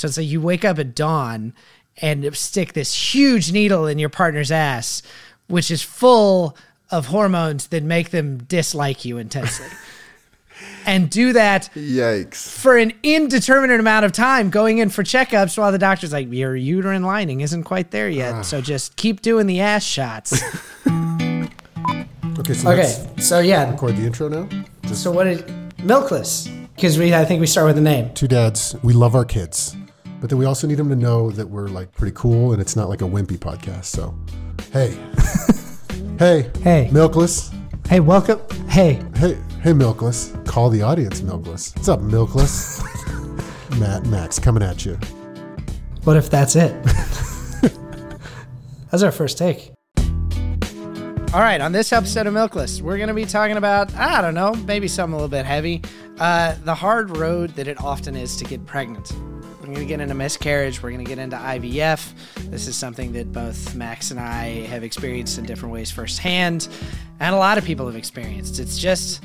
So it's like you wake up at dawn and stick this huge needle in your partner's ass, which is full of hormones that make them dislike you intensely. and do that Yikes. for an indeterminate amount of time going in for checkups while the doctor's like your uterine lining isn't quite there yet so just keep doing the ass shots Okay, so okay let's so yeah record the intro now. Just so what is milkless because we i think we start with the name two dads. We love our kids, but then we also need them to know that we're like pretty cool and it's not like a wimpy podcast. So, hey, hey, Hey. milkless. hey welcome hey Hey, hey, milkless. Call the audience, milkless. What's up, milkless? Matt, Max, coming at you. what if that's it that's our first take all right on this episode of milkless we're going to be talking about i don't know maybe something a little bit heavy uh, the hard road that it often is to get pregnant we're going to get into miscarriage we're going to get into ivf this is something that both max and i have experienced in different ways firsthand and a lot of people have experienced. It's just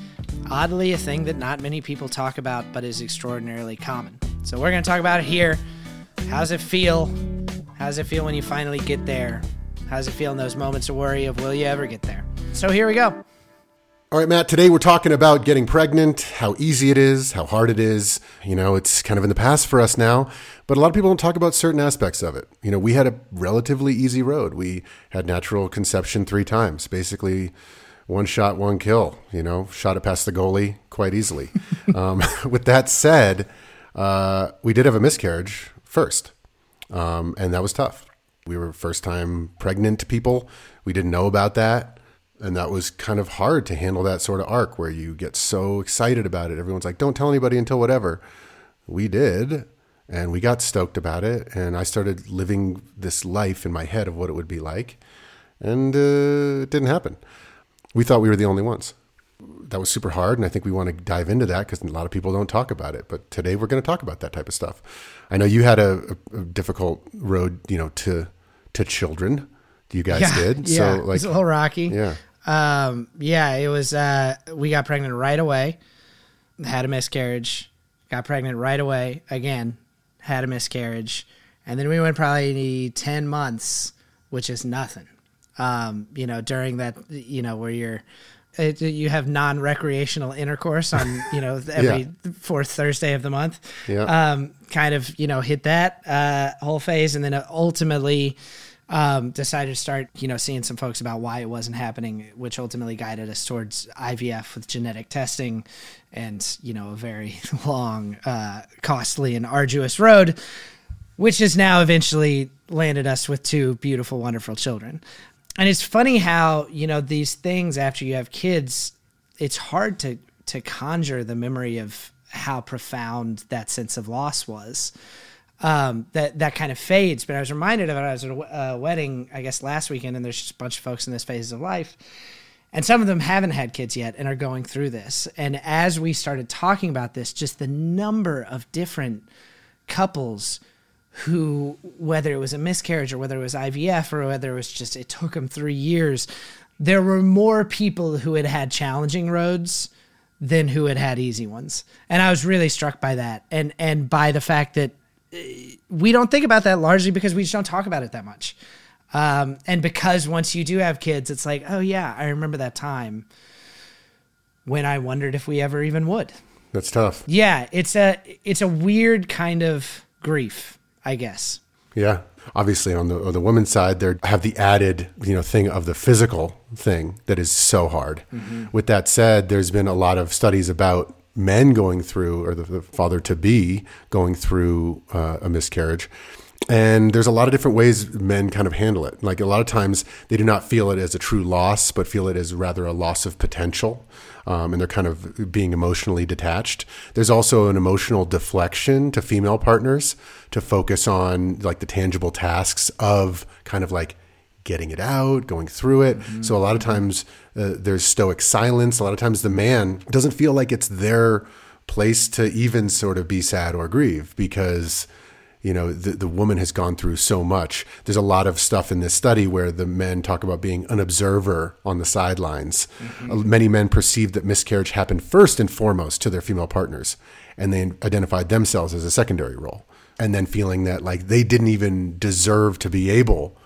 oddly a thing that not many people talk about but is extraordinarily common. So we're going to talk about it here. How's it feel? How's it feel when you finally get there? How's it feel in those moments of worry of will you ever get there? So here we go All right, Matt, today we're talking about getting pregnant, how easy it is, how hard it is. You know, it's kind of in the past for us now, but a lot of people don't talk about certain aspects of it. You know, we had a relatively easy road. We had natural conception three times, basically one shot, one kill, you know, shot it past the goalie quite easily. um, with that said, uh, we did have a miscarriage first, um, and that was tough. We were first time pregnant people. We didn't know about that. And that was kind of hard to handle that sort of arc where you get so excited about it. Everyone's like, don't tell anybody until whatever. We did. And we got stoked about it. And I started living this life in my head of what it would be like. And uh, it didn't happen. We thought we were the only ones. That was super hard. And I think we want to dive into that because a lot of people don't talk about it. But today we're going to talk about that type of stuff. I know you had a, a, difficult road, you know, to, to children. You guys did. yeah So, it like, was a little rocky yeah. Um, yeah, it was. Uh, we got pregnant right away. Had a miscarriage. Got pregnant right away again. Had a miscarriage, and then we went probably ten months, which is nothing. Um, you know, during that, you know, where you're. It, you have non-recreational intercourse on you know every fourth Thursday of the month. Yeah. Um, kind of you know hit that uh, whole phase, and then ultimately um, decided to start, you know, seeing some folks about why it wasn't happening, which ultimately guided us towards IVF with genetic testing and, you know, a very long, uh, costly, and arduous road, which has now eventually landed us with two beautiful, wonderful children. And it's funny how, you know, these things after you have kids, it's hard to, to conjure the memory of how profound that sense of loss was um, that that kind of fades. But I was reminded of it. I was at a uh, wedding, I guess, last weekend, and there's just a bunch of folks in this phase of life, and some of them haven't had kids yet and are going through this. And as we started talking about this, just the number of different couples who, whether it was a miscarriage or whether it was IVF or whether it was just it took them three years, there were more people who had had challenging roads than who had had easy ones. And I was really struck by that, and and by the fact that we don't think about that largely because we just don't talk about it that much. Um, and because once you do have kids, it's like, oh yeah, I remember that time when I wondered if we ever even would. That's tough. Yeah, it's a it's a weird kind of grief, I guess. Yeah. Obviously, on the on the women's side, they have the added you know thing of the physical thing that is so hard. With that said, there's been a lot of studies about men going through, or the, the father to be going through uh, a miscarriage. And there's a lot of different ways men kind of handle it. Like a lot of times, they do not feel it as a true loss, but feel it as rather a loss of potential. Um, and they're kind of being emotionally detached. There's also an emotional deflection to female partners to focus on like the tangible tasks of kind of like getting it out, going through it. So a lot of times uh, there's stoic silence. A lot of times the man doesn't feel like it's their place to even sort of be sad or grieve because you know the, the woman has gone through so much. There's a lot of stuff in this study where the men talk about being an observer on the sidelines. Uh, many men perceived that miscarriage happened first and foremost to their female partners and they identified themselves as a secondary role. And then feeling that like they didn't even deserve to be able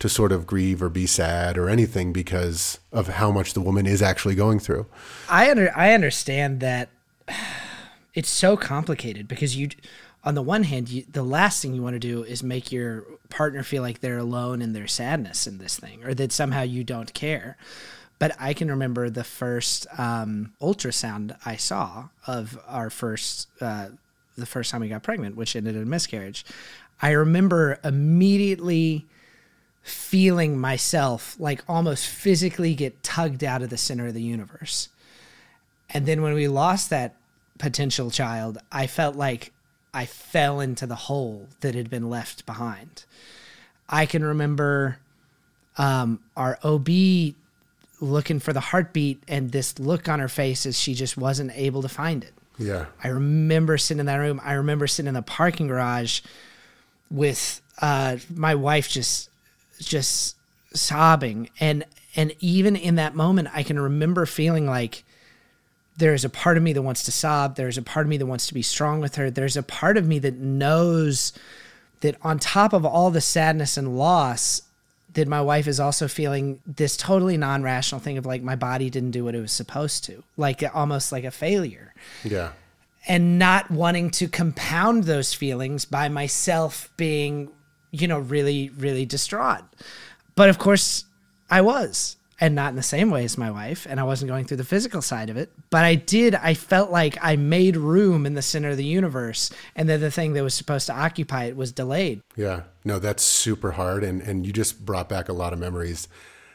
to sort of grieve or be sad or anything because of how much the woman is actually going through. I under I understand that it's so complicated because you on the one hand you, the last thing you want to do is make your partner feel like they're alone in their sadness in this thing or that somehow you don't care. But I can remember the first um, ultrasound I saw of our first uh, the first time we got pregnant, which ended in miscarriage. I remember immediately feeling myself like almost physically get tugged out of the center of the universe. And then when we lost that potential child, I felt like I fell into the hole that had been left behind. I can remember um, our OB looking for the heartbeat and this look on her face as she just wasn't able to find it. Yeah. I remember sitting in that room. I remember sitting in the parking garage with uh, my wife just just sobbing. And and even in that moment I can remember feeling like there's a part of me that wants to sob, there's a part of me that wants to be strong with her, there's a part of me that knows that on top of all the sadness and loss that my wife is also feeling this totally non-rational thing of like my body didn't do what it was supposed to. Like almost like a failure. Yeah. and not wanting to compound those feelings by myself being you know really really distraught but of course i was and not in the same way as my wife and i wasn't going through the physical side of it but i did i felt like i made room in the center of the universe and then the thing that was supposed to occupy it was delayed Yeah. No, that's super hard. And, and you just brought back a lot of memories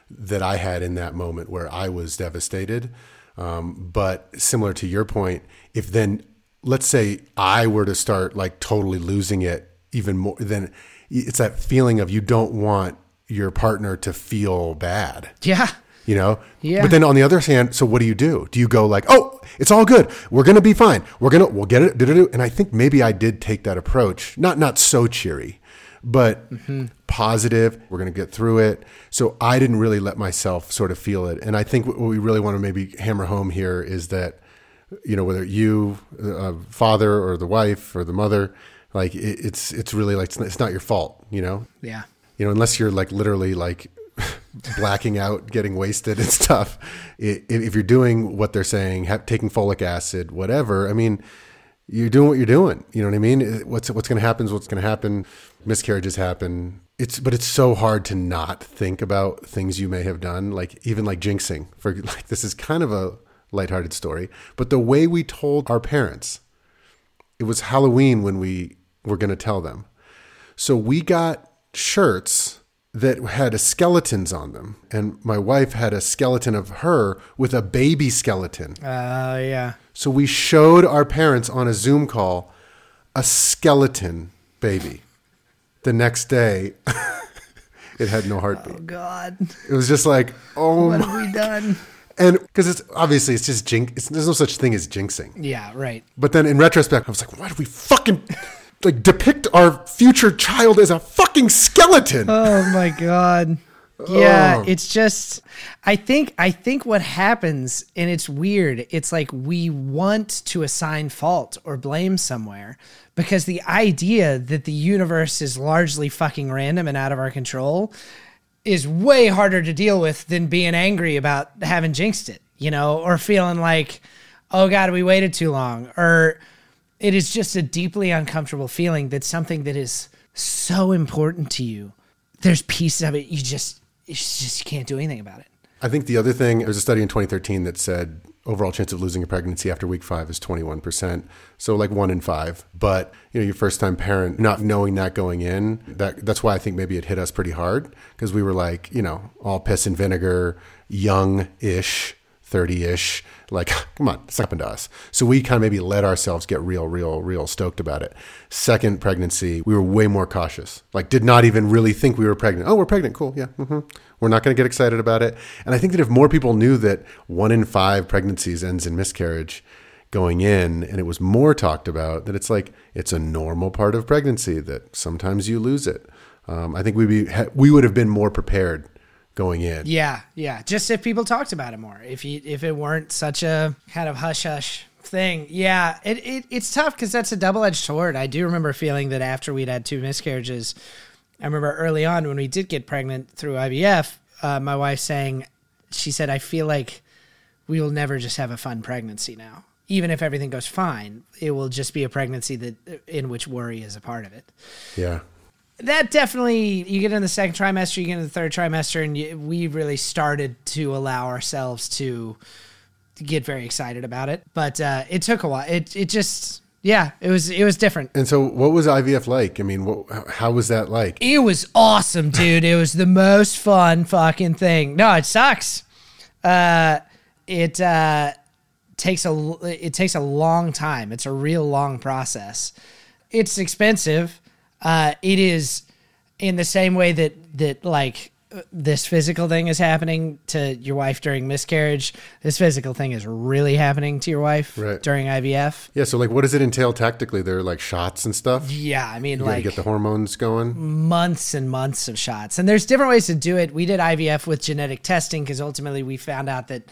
that I had in that moment where I was devastated. Um, but similar to your point, if then, let's say I were to start like totally losing it even more, then it's that feeling of you don't want your partner to feel bad. yeah. You know? Yeah. but then on the other hand so what do you do? Do you go like oh it's all good. We're gonna be fine. We're gonna we'll get it do-do-do." and i think maybe i did take that approach. Not not so cheery but positive. We're gonna get through it. So i didn't really let myself sort of feel it. And i think what we really want to maybe hammer home here is that you know whether you uh, father or the wife or the mother like it, it's it's really like it's not, it's not your fault you know yeah you know, unless you're like literally like blacking out, getting wasted and stuff. I- If you're doing what they're saying, ha- taking folic acid, whatever, I mean, you're doing what you're doing. You know what I mean? What's what's going to happen is what's going to happen. Miscarriages happen. It's but it's so hard to not think about things you may have done, like even like jinxing. For like this is kind of a lighthearted story, but the way we told our parents, it was Halloween when we were going to tell them. So we got shirts that had skeletons on them, and my wife had a skeleton of her with a baby skeleton. uh yeah So we showed our parents on a Zoom call a skeleton baby. The next day, it had no heartbeat. Oh God It was just like, oh, what have we done and because it's obviously it's just jinx. It's, there's no such thing as jinxing. yeah right But then in retrospect, I was like, why did we fucking like depict our future child as a fucking skeleton? Oh my god. Yeah, Oh. it's just I think I think what happens and it's weird. It's like we want to assign fault or blame somewhere because the idea that the universe is largely fucking random and out of our control is way harder to deal with than being angry about having jinxed it, you know, or feeling like, oh God, we waited too long. Or it is just a deeply uncomfortable feeling that something that is so important to you, there's pieces of it you just, you just can't do anything about it. I think the other thing, there was a study in 2013 that said overall chance of losing a pregnancy after week five is 21%. So like one in five. But, you know, your first time parent, not knowing that going in, that that's why I think maybe it hit us pretty hard because we were like, you know, all piss and vinegar, young ish, 30 ish. Like, come on, it's happened to us. So we kind of maybe let ourselves get real, real, real stoked about it. Second pregnancy, we were way more cautious. Like, did not even really think we were pregnant. Oh, we're pregnant. Cool. Yeah. hmm We're not going to get excited about it. And I think that if more people knew that one in five pregnancies ends in miscarriage going in, and it was more talked about, that it's like it's a normal part of pregnancy that sometimes you lose it. Um, I think we'd be we would have been more prepared going in. Yeah, yeah. Just if people talked about it more. If you if it weren't such a kind of hush hush thing. Yeah, it, it it's tough because that's a double edged sword. I do remember feeling that after we'd had two miscarriages, I remember early on when we did get pregnant through IVF, uh, my wife saying, she said, I feel like we will never just have a fun pregnancy now. Even if everything goes fine, it will just be a pregnancy that in which worry is a part of it. Yeah. That definitely, you get in the second trimester, you get in the third trimester, and you, we really started to allow ourselves to get very excited about it. But uh, it took a while. It it just yeah, it was it was different. And so, what was IVF like? I mean, what, how was that like? It was awesome, dude. it was the most fun fucking thing. No, it sucks. Uh, it uh, takes a it takes a long time. It's a real long process. It's expensive. Uh, it is in the same way that that like this physical thing is happening to your wife during miscarriage. This physical thing is really happening to your wife Right. during IVF. Yeah. So, like, what does it entail tactically? There are like shots and stuff. Yeah, I mean, gotta like get the hormones going. months and months of shots. And there's different ways to do it. We did IVF with genetic testing because ultimately we found out that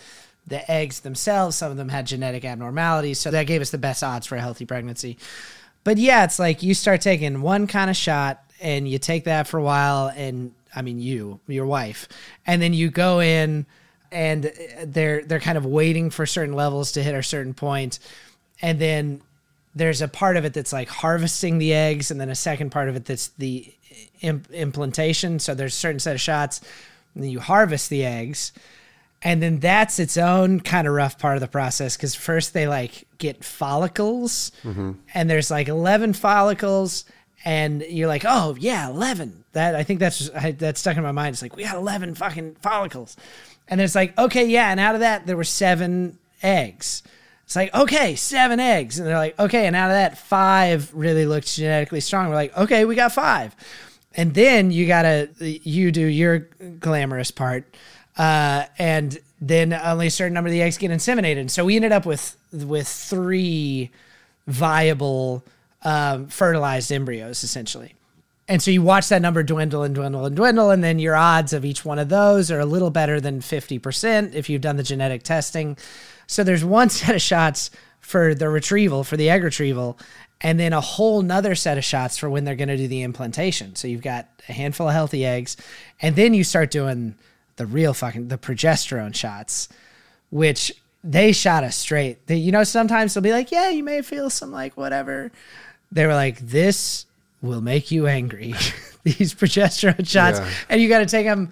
the eggs themselves, some of them had genetic abnormalities. So that gave us the best odds for a healthy pregnancy. But yeah, it's like you start taking one kind of shot and you take that for a while. And I mean, you, your wife, and then you go in and they're, they're kind of waiting for certain levels to hit a certain point. And then there's a part of it that's like harvesting the eggs, and then a second part of it that's the imp- implantation. So there's a certain set of shots, and then you harvest the eggs, and then that's its own kind of rough part of the process because first they like get follicles, mm-hmm. and there's like 11 follicles, and you're like, oh yeah, 11. That I think that's I, that stuck in my mind. It's like we got 11 fucking follicles, and it's like okay, yeah, and out of that there were seven eggs. It's like, okay, seven eggs. And they're like, okay, and out of that, five really looked genetically strong. We're like, okay, we got five. And then you gotta you do your glamorous part. Uh, and then only a certain number of the eggs get inseminated. So we ended up with with three viable um, fertilized embryos essentially. And so you watch that number dwindle and dwindle and dwindle, and then your odds of each one of those are a little better than 50% if you've done the genetic testing. So there's one set of shots for the retrieval, for the egg retrieval, and then a whole nother set of shots for when they're going to do the implantation. So you've got a handful of healthy eggs, and then you start doing the real fucking the progesterone shots, which they shot us straight. They, you know, sometimes they'll be like, "Yeah, you may feel some like whatever." They were like, "This will make you angry." These progesterone shots, Yeah. and you got to take them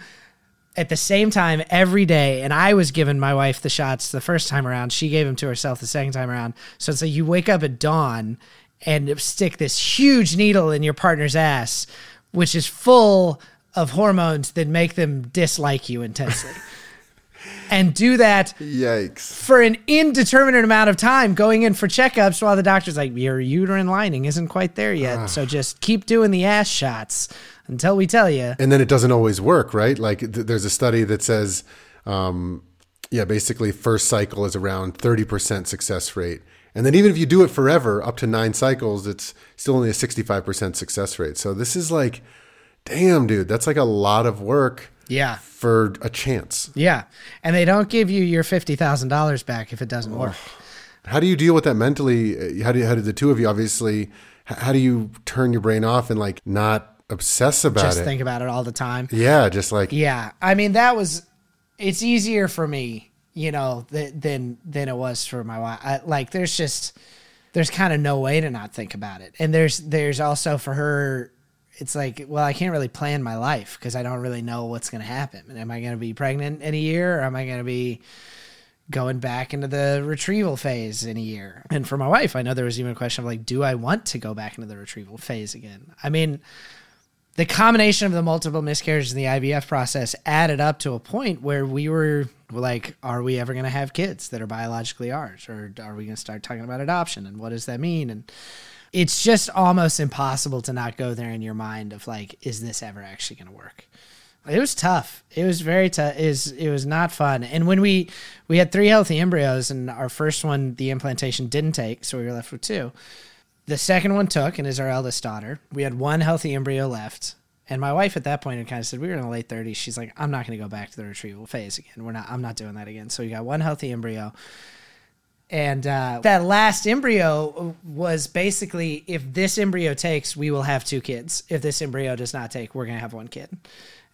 at the same time every day. And I was giving my wife the shots the first time around. She gave them to herself the second time around. So it's like you wake up at dawn and stick this huge needle in your partner's ass, which is full of hormones that make them dislike you intensely. and do that Yikes. for an indeterminate amount of time going in for checkups while the doctor's like your uterine lining isn't quite there yet so just keep doing the ass shots until we tell you And then it doesn't always work, right? Like th- there's a study that says, um, yeah, basically first cycle is around 30% success rate. And then even if you do it forever, up to nine cycles, it's still only a 65% success rate. So this is like, damn, dude, that's like a lot of work yeah for a chance. yeah and they don't give you your $50000 back if it doesn't work How do you deal with that mentally? Uh, how do you, how do the two of you obviously? How do you turn your brain off and like not obsess about just it? Just think about it all the time yeah, just like Yeah, I mean that was it's easier for me, you know, th- than than it was for my wife. I, like there's just there's kind of no way to not think about it. And there's there's also for her it's like, well, I can't really plan my life because I don't really know what's going to happen. Am I going to be pregnant in a year or am I going to be going back into the retrieval phase in a year? And for my wife, I know there was even a question of like, do I want to go back into the retrieval phase again? I mean, the combination of the multiple miscarriages and the IVF process added up to a point where we were like, are we ever going to have kids that are biologically ours? Or are we going to start talking about adoption? And what does that mean? And it's just almost impossible to not go there in your mind of like, is this ever actually going to work? It was tough. It was very tough. Is it was not fun. And when we we had three healthy embryos, and our first one the implantation didn't take, so we were left with two. The second one took, and is our eldest daughter. We had one healthy embryo left, and my wife at that point had kind of said we were in the late thirties. She's like, I'm not going to go back to the retrieval phase again. We're not. I'm not doing that again. So we got one healthy embryo, And uh, that last embryo was basically if this embryo takes, we will have two kids. If this embryo does not take, we're going to have one kid.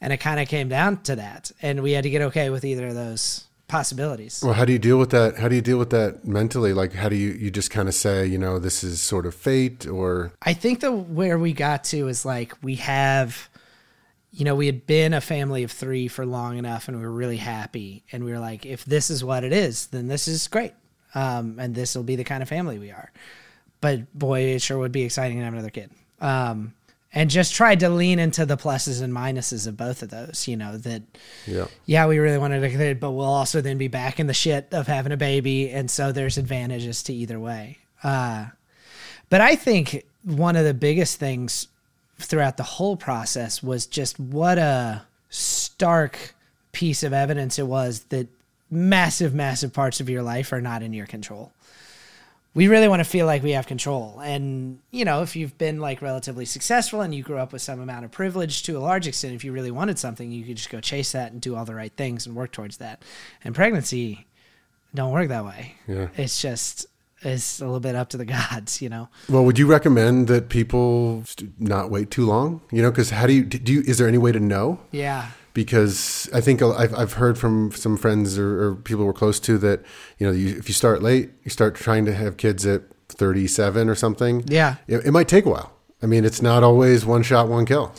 And it kind of came down to that. And we had to get okay with either of those possibilities. Well, how do you deal with that? How do you deal with that mentally? Like, how do you, you just kind of say, you know, this is sort of fate or? I think the where we got to is like we have, you know, we had been a family of three for long enough and we were really happy. And we were like, if this is what it is, then this is great. Um, and this will be the kind of family we are. But boy, it sure would be exciting to have another kid. Um, and just tried to lean into the pluses and minuses of both of those. You know that, yeah, yeah, we really wanted a kid, but we'll also then be back in the shit of having a baby, and so there's advantages to either way. Uh, but I think one of the biggest things throughout the whole process was just what a stark piece of evidence it was that massive, massive parts of your life are not in your control we really want to feel like we have control. And, you know, if you've been like relatively successful and you grew up with some amount of privilege to a large extent, if you really wanted something, you could just go chase that and do all the right things and work towards that. And pregnancy don't work that way. Yeah. It's just, it's a little bit up to the gods, you know? Well, would you recommend that people not wait too long? You know, because how do you, do you, is there any way to know? Yeah because I think I've, I've heard from some friends or, or people we're close to that, you know, you, if you start late, you start trying to have kids at 37 or something. Yeah. It, it might take a while. I mean, it's not always one shot, one kill.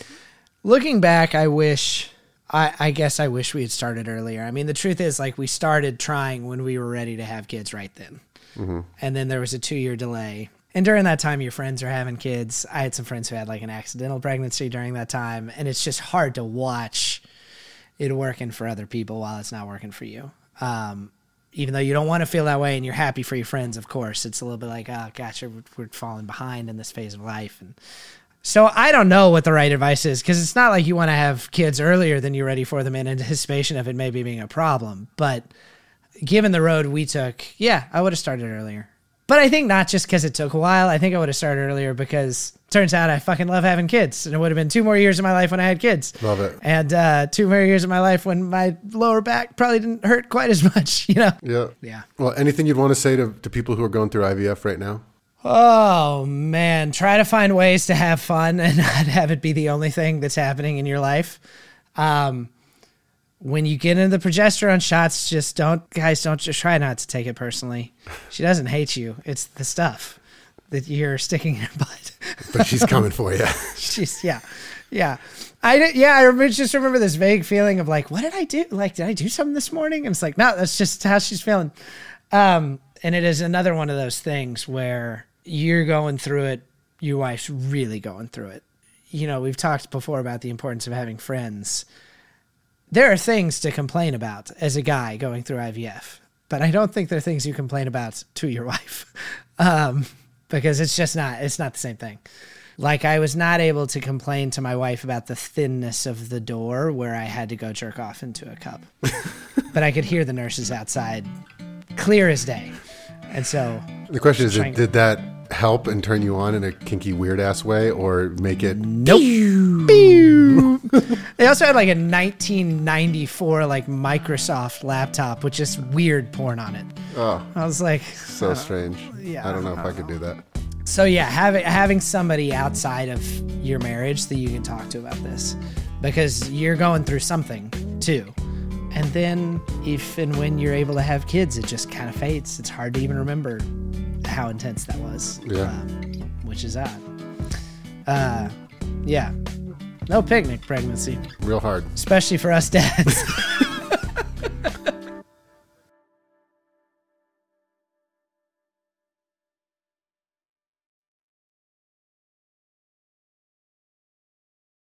Looking back, I wish, I, I guess I wish we had started earlier. I mean, the truth is, like, we started trying when we were ready to have kids right then. Mm-hmm. And then there was a two year delay. And during that time, your friends are having kids. I had some friends who had like an accidental pregnancy during that time. And it's just hard to watch it working for other people while it's not working for you. Um, even though you don't want to feel that way and you're happy for your friends, of course, it's a little bit like, oh, gosh, we're falling behind in this phase of life. And so I don't know what the right advice is because it's not like you want to have kids earlier than you're ready for them in anticipation of it maybe being a problem. But given the road we took, yeah, I would have started earlier. But I think not just because it took a while. I think I would have started earlier because turns out I fucking love having kids. And it would have been two more years of my life when I had kids. Love it. And uh, two more years of my life when my lower back probably didn't hurt quite as much, you know? Yeah. Yeah. Well, anything you'd want to say to, to people who are going through IVF right now? Oh, man. Try to find ways to have fun and not have it be the only thing that's happening in your life. Um, when you get into the progesterone shots, just don't, guys, don't just try not to take it personally. She doesn't hate you. It's the stuff that you're sticking in her butt. but she's coming for you. she's, yeah. Yeah. I, yeah, I remember, just remember this vague feeling of like, what did I do? Like, did I do something this morning? And it's like, no, that's just how she's feeling. Um, and it is another one of those things where you're going through it. Your wife's really going through it. You know, we've talked before about the importance of having friends there are things to complain about as a guy going through IVF, but I don't think there are things you complain about to your wife, um, because it's just not it's not the same thing. Like I was not able to complain to my wife about the thinness of the door where I had to go jerk off into a cup, but I could hear the nurses outside, clear as day, and so the question is, did that help and turn you on in a kinky weird ass way or make it nope they also had like a 1994 like microsoft laptop with just weird porn on it oh i was like so strange yeah i don't know if i could do that so yeah having having somebody outside of your marriage that you can talk to about this because you're going through something too and then if and when you're able to have kids it just kind of fades it's hard to even remember how intense that was. Yeah. Um, which is odd. Uh, yeah. No picnic pregnancy. Real hard. Especially for us dads.